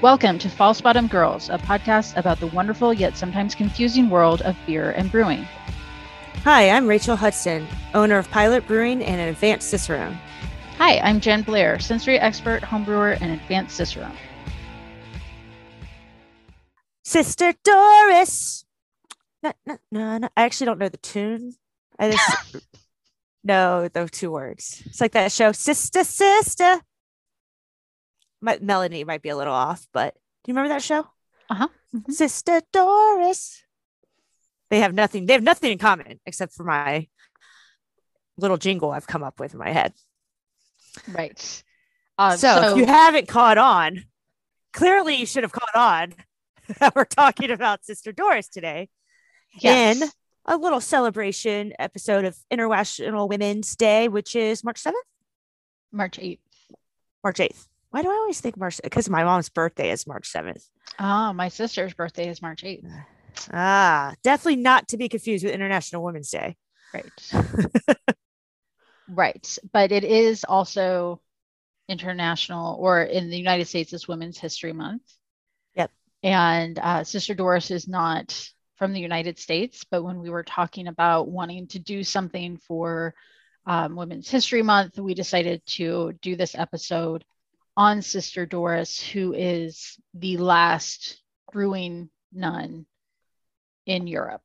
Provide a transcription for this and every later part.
Welcome to False Bottom Girls, a podcast about the wonderful yet sometimes confusing world of beer and brewing. Hi, I'm Rachel Hudson, owner of Pilot Brewing and an advanced Cicerone. Hi, I'm Jen Blair, sensory expert, homebrewer, and advanced Cicerone. Sister Doris. No, no, no, no. I actually don't know the tune. I just know those two words. It's like that show, Sister, Sister. My melody might be a little off, but do you remember that show? Uh huh. Mm-hmm. Sister Doris. They have nothing. They have nothing in common except for my little jingle I've come up with in my head. Right. Um, so, so, if you haven't caught on, clearly you should have caught on. that We're talking about Sister Doris today yes. in a little celebration episode of International Women's Day, which is March 7th? March 8th. March 8th. Why do I always think March? Because my mom's birthday is March 7th. Oh, my sister's birthday is March 8th. Ah, definitely not to be confused with International Women's Day. Right. right. But it is also international, or in the United States, it's Women's History Month. Yep. And uh, Sister Doris is not from the United States, but when we were talking about wanting to do something for um, Women's History Month, we decided to do this episode on Sister Doris, who is the last brewing nun in Europe.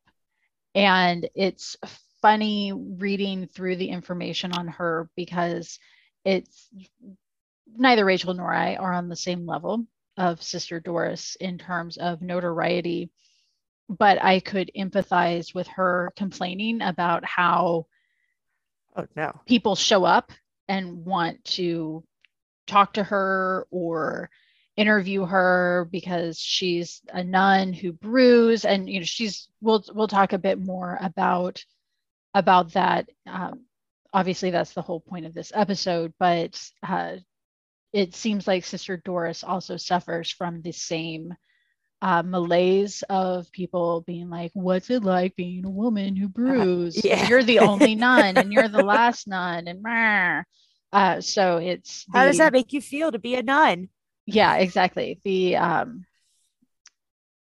And it's funny reading through the information on her because it's neither Rachel nor I are on the same level of Sister Doris in terms of notoriety but I could empathize with her complaining about how oh no people show up and want to talk to her or interview her because she's a nun who brews and you know she's we'll we'll talk a bit more about about that um, obviously that's the whole point of this episode but uh, it seems like sister doris also suffers from the same uh, malaise of people being like, "What's it like being a woman who uh, brews? Uh, yeah. You're the only nun, and you're the last nun." And uh, so it's the, how does that make you feel to be a nun? Yeah, exactly. The um,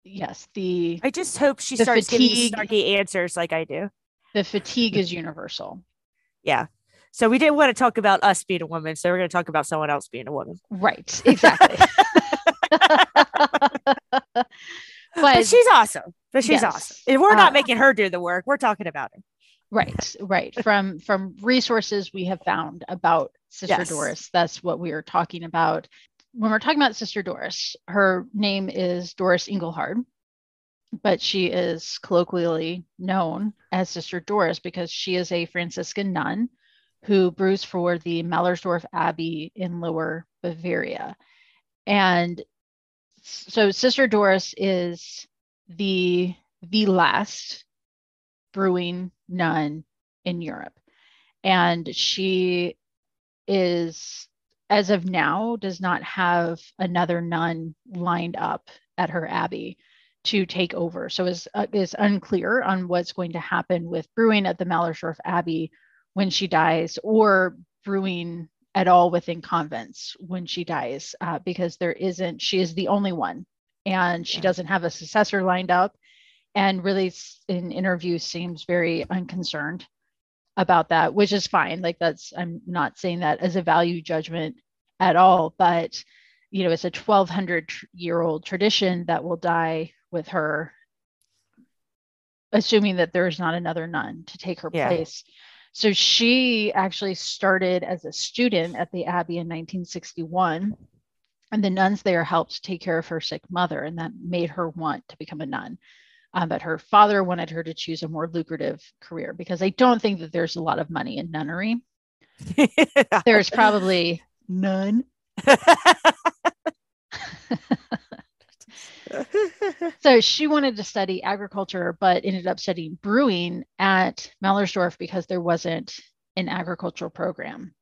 yes, the I just hope she starts fatigue, giving snarky answers like I do. The fatigue is universal. Yeah. So we didn't want to talk about us being a woman, so we're going to talk about someone else being a woman. Right. Exactly. but, but, she's awesome. But she's yes. awesome. If we're not uh, making her do the work, we're talking about her. Right, right. From from resources we have found about Sister yes. Doris, that's what we are talking about. When we're talking about Sister Doris, her name is Doris Engelhard, but she is colloquially known as Sister Doris because she is a Franciscan nun who brews for the Mallersdorf Abbey in Lower Bavaria. And so Sister Doris is the the last brewing nun in Europe. And she is, as of now, does not have another nun lined up at her abbey to take over. So is uh, is unclear on what's going to happen with brewing at the Mallersdorf Abbey when she dies, or brewing at all within convents when she dies uh, because there isn't she is the only one and she yeah. doesn't have a successor lined up and really in interviews seems very unconcerned about that which is fine like that's i'm not saying that as a value judgment at all but you know it's a 1200 year old tradition that will die with her assuming that there's not another nun to take her yeah. place so she actually started as a student at the Abbey in 1961. And the nuns there helped take care of her sick mother, and that made her want to become a nun. Um, but her father wanted her to choose a more lucrative career because I don't think that there's a lot of money in nunnery. there's probably none. so she wanted to study agriculture, but ended up studying brewing at Mallersdorf because there wasn't an agricultural program.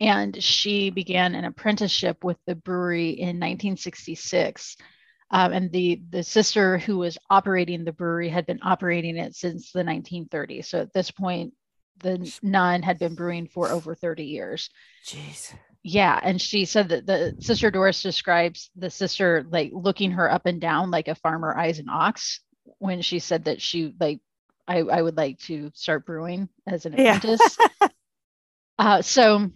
And she began an apprenticeship with the brewery in 1966. Um, and the, the sister who was operating the brewery had been operating it since the 1930s. So at this point, the nun had been brewing for over 30 years. Jeez. Yeah, and she said that the sister Doris describes the sister like looking her up and down like a farmer eyes an ox when she said that she like I, I would like to start brewing as an apprentice. Yeah. uh, so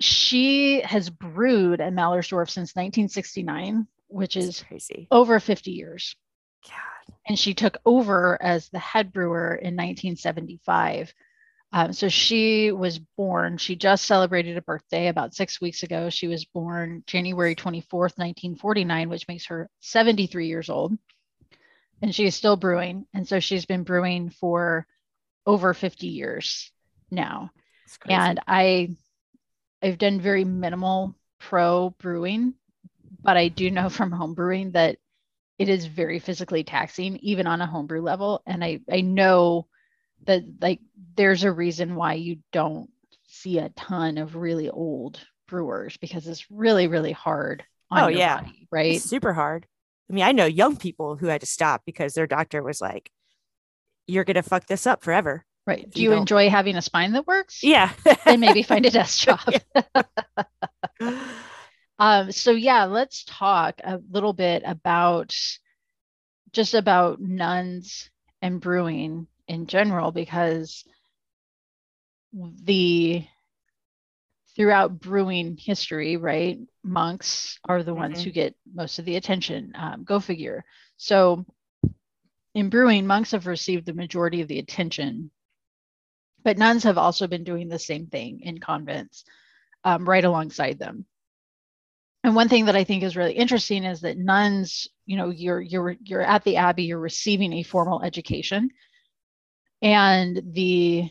she has brewed at Mallersdorf since 1969, which That's is crazy. over 50 years. God. And she took over as the head brewer in 1975. Um, so she was born, she just celebrated a birthday about six weeks ago. She was born January 24th, 1949, which makes her 73 years old. And she is still brewing. And so she's been brewing for over 50 years now. And I I've done very minimal pro brewing, but I do know from home brewing that it is very physically taxing, even on a homebrew level. And I, I know that like there's a reason why you don't see a ton of really old brewers because it's really really hard oh yeah. body, right? It's super hard. I mean i know young people who had to stop because their doctor was like you're gonna fuck this up forever right. do you, you enjoy having a spine that works? Yeah. Then maybe find a desk job um so yeah let's talk a little bit about just about nuns and brewing in general because the throughout brewing history, right? Monks are the ones mm-hmm. who get most of the attention. Um, go figure. So in brewing, monks have received the majority of the attention, but nuns have also been doing the same thing in convents um, right alongside them. And one thing that I think is really interesting is that nuns, you know, you're you're you're at the abbey, you're receiving a formal education, and the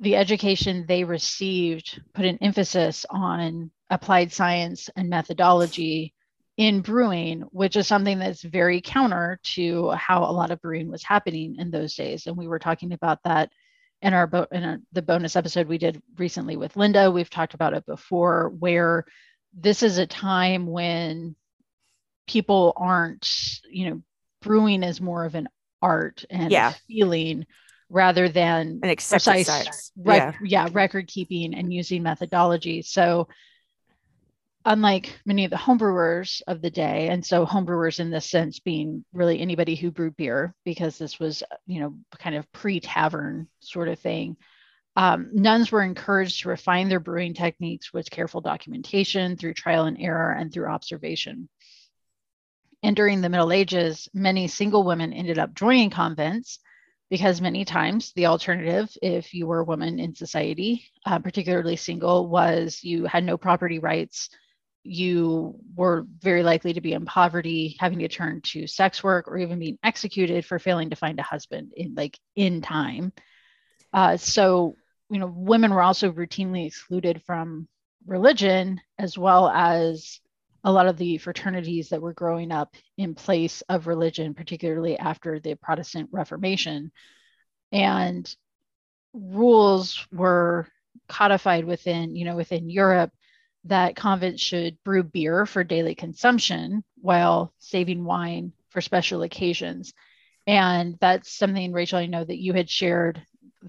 the education they received put an emphasis on applied science and methodology in brewing, which is something that's very counter to how a lot of brewing was happening in those days. And we were talking about that in our bo- in the bonus episode we did recently with Linda. We've talked about it before, where this is a time when people aren't, you know, brewing is more of an art and yeah. feeling rather than an precise rec- yeah. yeah record keeping and using methodology so unlike many of the homebrewers of the day and so homebrewers in this sense being really anybody who brewed beer because this was you know kind of pre-tavern sort of thing um, nuns were encouraged to refine their brewing techniques with careful documentation through trial and error and through observation and during the middle ages many single women ended up joining convents because many times the alternative, if you were a woman in society, uh, particularly single, was you had no property rights. You were very likely to be in poverty, having to turn to sex work, or even being executed for failing to find a husband in like in time. Uh, so, you know, women were also routinely excluded from religion as well as a lot of the fraternities that were growing up in place of religion, particularly after the Protestant Reformation. And rules were codified within, you know, within Europe that convents should brew beer for daily consumption while saving wine for special occasions. And that's something, Rachel, I know that you had shared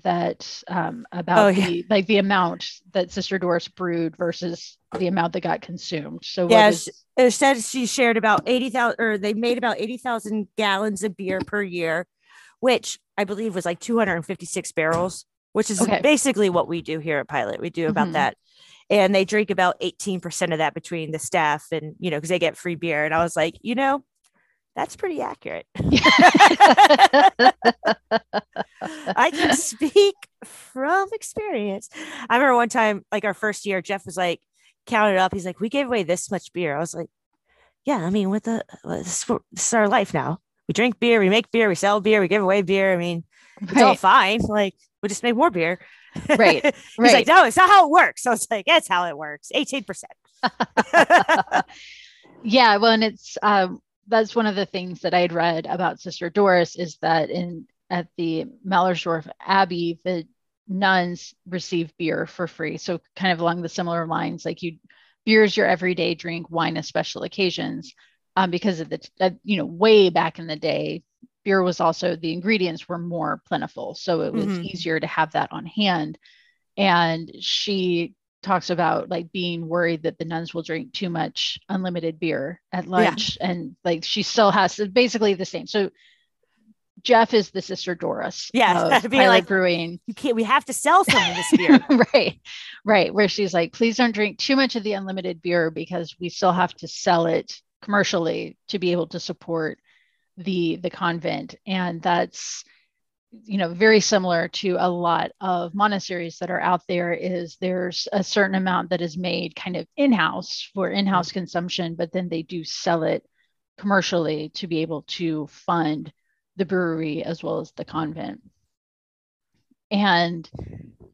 that um, about oh, yeah. the like the amount that Sister Doris brewed versus the amount that got consumed. So yes, yeah, it said she shared about eighty thousand, or they made about eighty thousand gallons of beer per year, which I believe was like two hundred and fifty six barrels, which is okay. basically what we do here at Pilot. We do about mm-hmm. that. And they drink about 18% of that between the staff and, you know, because they get free beer. And I was like, you know, that's pretty accurate. I can speak from experience. I remember one time, like our first year, Jeff was like, counted up. He's like, we gave away this much beer. I was like, yeah, I mean, with the this, is our life now. We drink beer, we make beer, we sell beer, we give away beer. I mean, it's right. all fine. Like, we just make more beer. Right. He's right. like, no, it's not how it works. So it's like, that's how it works. 18%. yeah. Well, and it's um that's one of the things that I had read about Sister Doris is that in at the Mallersdorf Abbey, the nuns receive beer for free. So kind of along the similar lines, like you beer is your everyday drink, wine is special occasions. Um, because of the uh, you know way back in the day, beer was also the ingredients were more plentiful, so it was mm-hmm. easier to have that on hand. And she talks about like being worried that the nuns will drink too much unlimited beer at lunch yeah. and like she still has basically the same so Jeff is the sister Doris. Yeah, be like brewing. You can't. We have to sell some of this beer. right, right. Where she's like, please don't drink too much of the unlimited beer because we still have to sell it commercially to be able to support the the convent, and that's you know very similar to a lot of monasteries that are out there is there's a certain amount that is made kind of in-house for in-house mm-hmm. consumption but then they do sell it commercially to be able to fund the brewery as well as the convent. And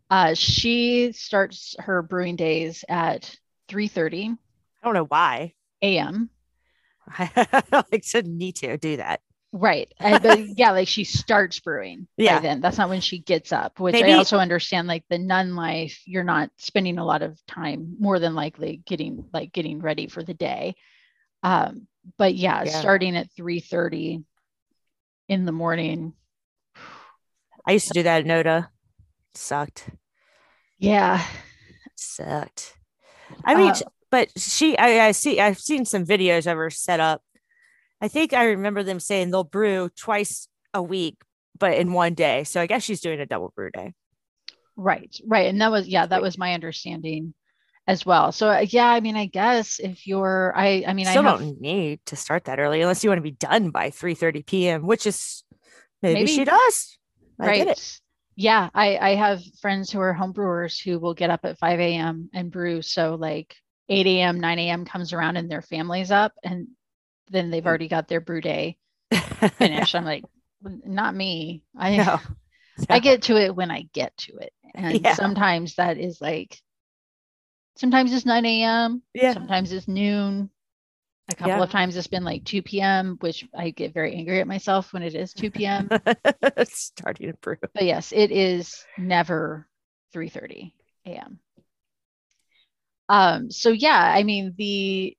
uh, she starts her brewing days at 3.30 i don't know why. Am i like to need to do that Right. But yeah, like she starts brewing. Yeah. then that's not when she gets up, which Maybe. I also understand like the nun life, you're not spending a lot of time more than likely getting like getting ready for the day. Um, but yeah, yeah. starting at 3 30 in the morning. I used to do that at Noda. Sucked. Yeah. Sucked. I mean, uh, but she I, I see I've seen some videos of her set up I think I remember them saying they'll brew twice a week, but in one day. So I guess she's doing a double brew day. Right, right. And that was, yeah, that was my understanding as well. So uh, yeah, I mean, I guess if you're, I, I mean, Still I have, don't need to start that early unless you want to be done by 3 30 p.m., which is maybe, maybe she does. I right. Yeah, I, I have friends who are homebrewers who will get up at 5 a.m. and brew. So like 8 a.m., 9 a.m. comes around and their family's up and then they've mm. already got their brew day finished. I'm like, not me. I know. I get to it when I get to it. And yeah. sometimes that is like, sometimes it's 9 a.m. Yeah. Sometimes it's noon. A couple yeah. of times it's been like 2 p.m., which I get very angry at myself when it is 2 p.m. Starting to brew. But yes, it is never 3:30 a.m. Um, so yeah, I mean the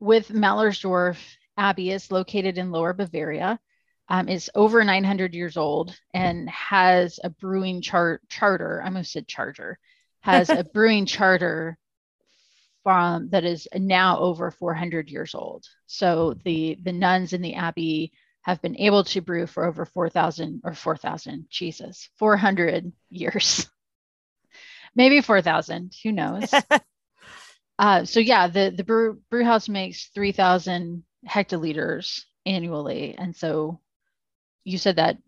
with Mallersdorf Abbey is located in Lower Bavaria. Um, is over 900 years old and has a brewing chart charter. I almost said charger. Has a brewing charter from that is now over 400 years old. So the the nuns in the abbey have been able to brew for over 4,000 or 4,000. Jesus, 400 years. Maybe 4,000. Who knows? Uh, so yeah, the the brew, brew house makes three thousand hectoliters annually, and so you said that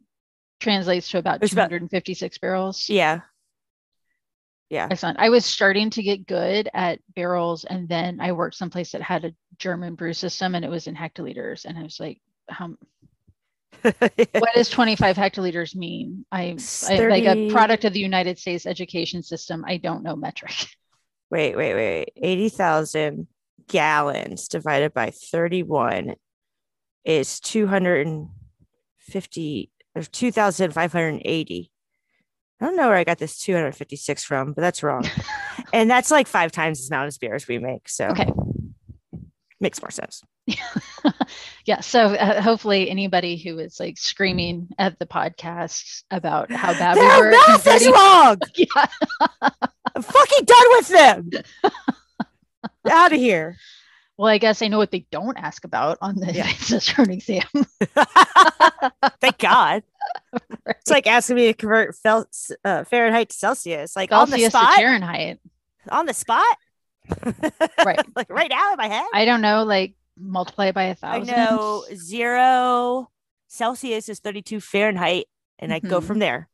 translates to about two hundred and fifty six barrels. Yeah. Yeah. Excellent. I was starting to get good at barrels, and then I worked someplace that had a German brew system, and it was in hectoliters, and I was like, how? what does 25 hectoliters mean? I, I like a product of the United States education system. I don't know metric. Wait, wait, wait, 80,000 gallons divided by 31 is 250 or 2,580. I don't know where I got this 256 from, but that's wrong. and that's like five times as amount as beers we make. So okay. makes more sense. yeah. So uh, hopefully anybody who is like screaming at the podcast about how bad we were. math is wrong. yeah. I'm fucking done with them. Out of here. Well, I guess I know what they don't ask about on the yeah. return exam. Thank God. Right. It's like asking me to convert fel- uh, Fahrenheit to Celsius, like Celsius on the spot. Fahrenheit. On the spot. right. like right now in my head. I don't know. Like multiply by a thousand. I know zero Celsius is 32 Fahrenheit, and mm-hmm. I go mm-hmm. from there.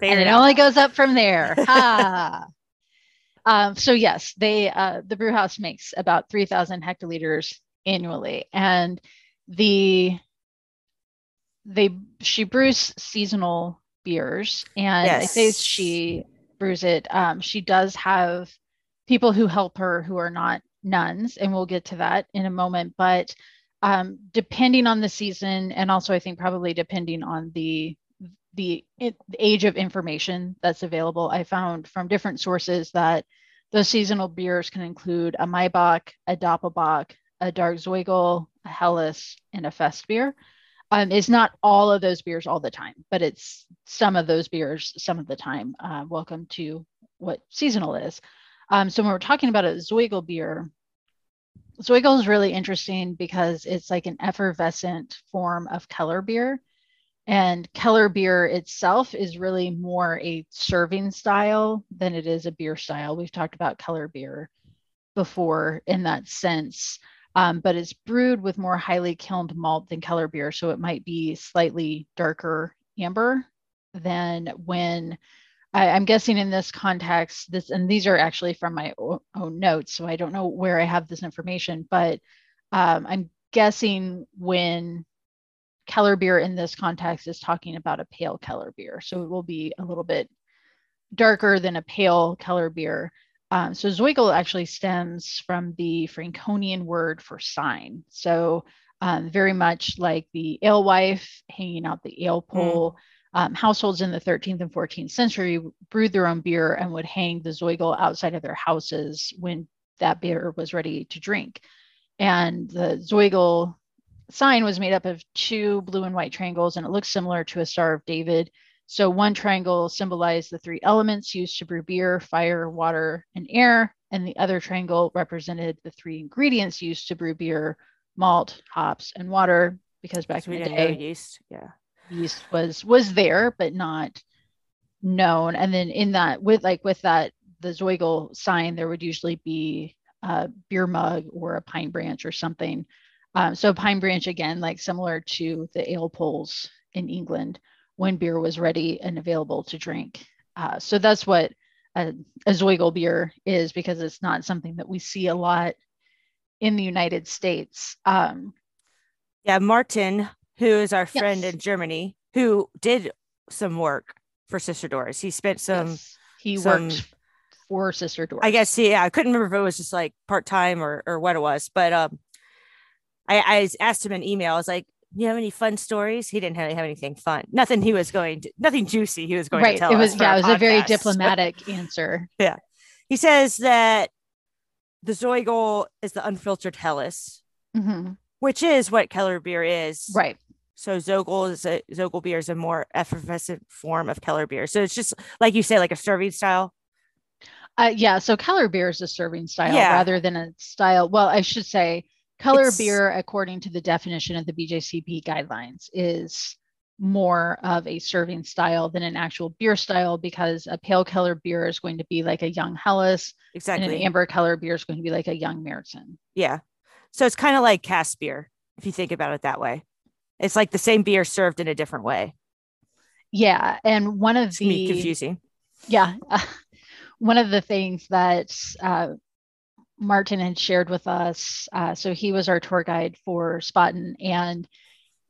And it only goes up from there. Um, so yes, they uh, the brew house makes about 3,000 hectoliters annually, and the they she brews seasonal beers, and yes. I say she brews it. Um, she does have people who help her who are not nuns, and we'll get to that in a moment. But um, depending on the season, and also I think probably depending on the the, the age of information that's available, I found from different sources that those seasonal beers can include a Maibock, a Doppelbock, a Dark Zoigl, a Helles, and a Fest beer. Um, it's not all of those beers all the time, but it's some of those beers some of the time. Uh, welcome to what seasonal is. Um, so when we're talking about a Zoigl beer, Zoigl is really interesting because it's like an effervescent form of Keller beer. And Keller beer itself is really more a serving style than it is a beer style. We've talked about Keller beer before in that sense, um, but it's brewed with more highly kilned malt than Keller beer. So it might be slightly darker amber than when I, am guessing in this context, this, and these are actually from my own notes, so I don't know where I have this information, but um, I'm guessing when Keller beer in this context is talking about a pale Keller beer. So it will be a little bit darker than a pale Keller beer. Um, so Zoigl actually stems from the Franconian word for sign. So um, very much like the alewife hanging out the ale pole. Mm. Um, households in the 13th and 14th century brewed their own beer and would hang the Zoigl outside of their houses when that beer was ready to drink. And the Zoigl sign was made up of two blue and white triangles, and it looks similar to a Star of David. So one triangle symbolized the three elements used to brew beer, fire, water, and air. And the other triangle represented the three ingredients used to brew beer, malt, hops, and water. Because back in the day, yeast, yeah, yeast was was there, but not known. And then in that, with like with that, the Zoigl sign, there would usually be a beer mug or a pine branch or something um, so pine branch again, like similar to the ale poles in England when beer was ready and available to drink. Uh, so that's what a, a Zoigl beer is because it's not something that we see a lot in the United States. Um, yeah, Martin, who is our friend yes. in Germany, who did some work for Sister Doris. He spent some. Yes. He some, worked for Sister Doris. I guess. Yeah, I couldn't remember if it was just like part time or or what it was, but um, I, I asked him an email. I was like, Do you have any fun stories? He didn't really have anything fun. Nothing he was going to, nothing juicy he was going right. to tell it was, yeah, it was podcast. a very diplomatic answer. Yeah. He says that the Zoigl is the unfiltered Helles, mm-hmm. which is what Keller beer is. Right. So Zoigl is a Zoigl beer is a more effervescent form of Keller beer. So it's just like you say, like a serving style. Uh, yeah. So Keller beer is a serving style yeah. rather than a style. Well, I should say Keller it's, beer, according to the definition of the BJCP guidelines, is more of a serving style than an actual beer style because a pale color beer is going to be like a young Helles. Exactly. And an amber color beer is going to be like a young Märzen. Yeah. So it's kind of like cask beer, if you think about it that way. It's like the same beer served in a different way. Yeah. And one of it's the confusing. Yeah. Uh, one of the things that uh, Martin had shared with us. Uh, so he was our tour guide for Spaten, and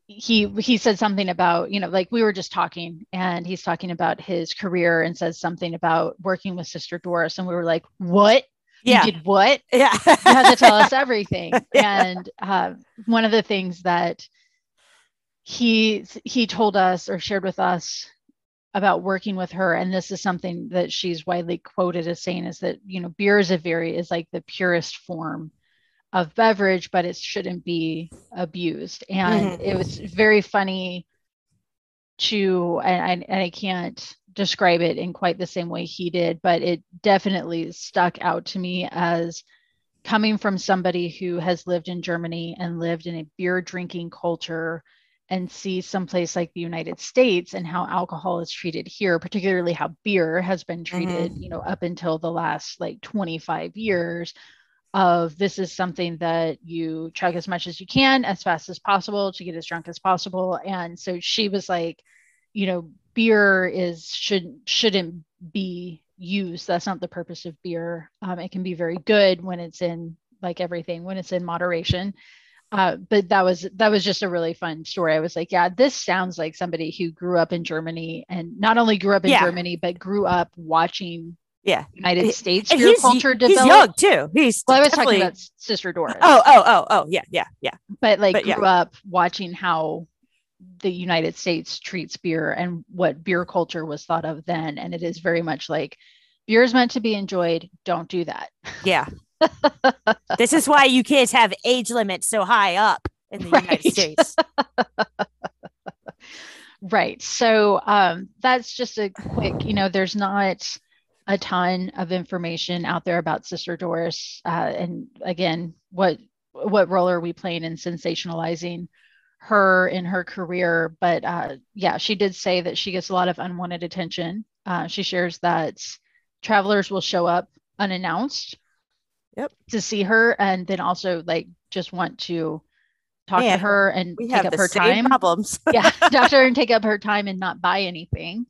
he he said something about you know like we were just talking, and he's talking about his career and says something about working with Sister Doris, and we were like, what? Yeah. You did what? Yeah. you had to tell us everything. yeah. And uh, one of the things that he he told us or shared with us about working with her and this is something that she's widely quoted as saying is that you know beer is a very is like the purest form of beverage but it shouldn't be abused and mm-hmm. it was very funny to and, and i can't describe it in quite the same way he did but it definitely stuck out to me as coming from somebody who has lived in germany and lived in a beer drinking culture and see someplace like the United States and how alcohol is treated here, particularly how beer has been treated, mm-hmm. you know, up until the last like 25 years of this is something that you chug as much as you can as fast as possible to get as drunk as possible. And so she was like, you know, beer is shouldn't shouldn't be used. That's not the purpose of beer. Um, it can be very good when it's in like everything, when it's in moderation uh, but that was that was just a really fun story. I was like, yeah, this sounds like somebody who grew up in Germany and not only grew up in yeah. Germany but grew up watching yeah United States beer culture develop. He's young too. He's well, I was talking about Sister Doris. Oh, oh, oh, oh, yeah, yeah, yeah. But like but, grew yeah. up watching how the United States treats beer and what beer culture was thought of then, and it is very much like beer is meant to be enjoyed. Don't do that. Yeah, this is why you kids have age limits so high up in the right. United States. Right. So um, that's just a quick, you know, there's not a ton of information out there about Sister Doris. Uh, and again, what what role are we playing in sensationalizing her in her career? But uh, yeah, she did say that she gets a lot of unwanted attention. Uh, she shares that travelers will show up unannounced yep. to see her and then also like just want to talk Man, to her and we take up her time. Problems. yeah, talk to her and take up her time and not buy anything.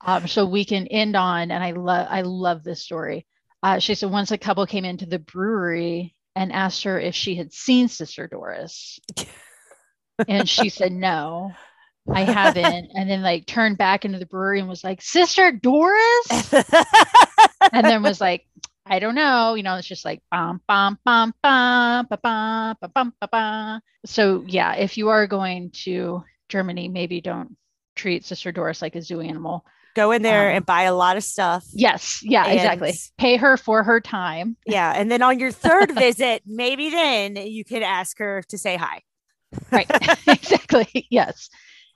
Um, so we can end on, and I love I love this story. Uh, she said once a couple came into the brewery and asked her if she had seen Sister Doris, and she said no. I haven't. And then like turned back into the brewery and was like, Sister Doris. and then was like, I don't know. You know, it's just like bum bum bum bum bum bum bum bum. So yeah, if you are going to Germany, maybe don't treat Sister Doris like a zoo animal. Go in there um, and buy a lot of stuff. Yes. Yeah, exactly. Pay her for her time. Yeah. And then on your third visit, maybe then you could ask her to say hi. right. exactly. Yes.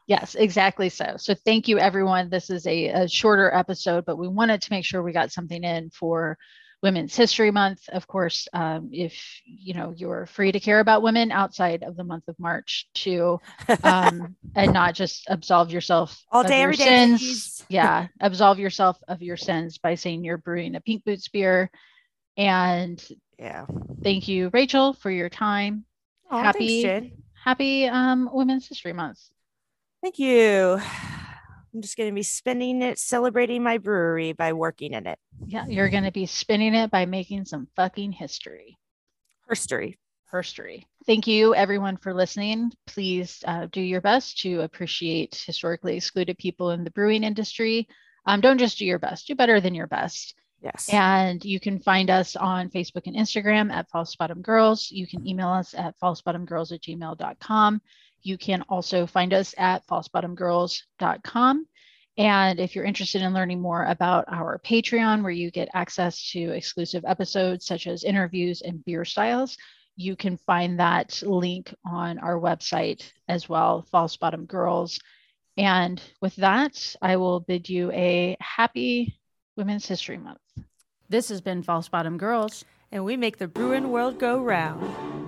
Yes, exactly so. So thank you everyone. This is a, a, shorter episode, but we wanted to make sure we got something in for Women's History Month. Of course, um, if you know you're free to care about women outside of the month of March too, um, and not just absolve yourself all day, every day. Sins. yeah, absolve yourself of your sins by saying you're brewing a pink boots beer. And yeah, thank you, Rachel, for your time. Oh, happy, thanks, happy um, Women's History Month. Thank you. I'm just going to be spending it celebrating my brewery by working in it. Yeah, you're going to be spinning it by making some fucking history. History. History. Thank you, everyone, for listening. Please uh, do your best to appreciate historically excluded people in the brewing industry. Um, don't just do your best, do better than your best. Yes. And you can find us on Facebook and Instagram at False Bottom Girls. You can email us at falsebottomgirls at gmail.com. You can also find us at falsebottomgirls.com. And if you're interested in learning more about our Patreon, where you get access to exclusive episodes such as interviews and beer styles, you can find that link on our website as well, False Bottom Girls. And with that, I will bid you a happy Women's History Month. This has been False Bottom Girls. And we make the brewing world go round.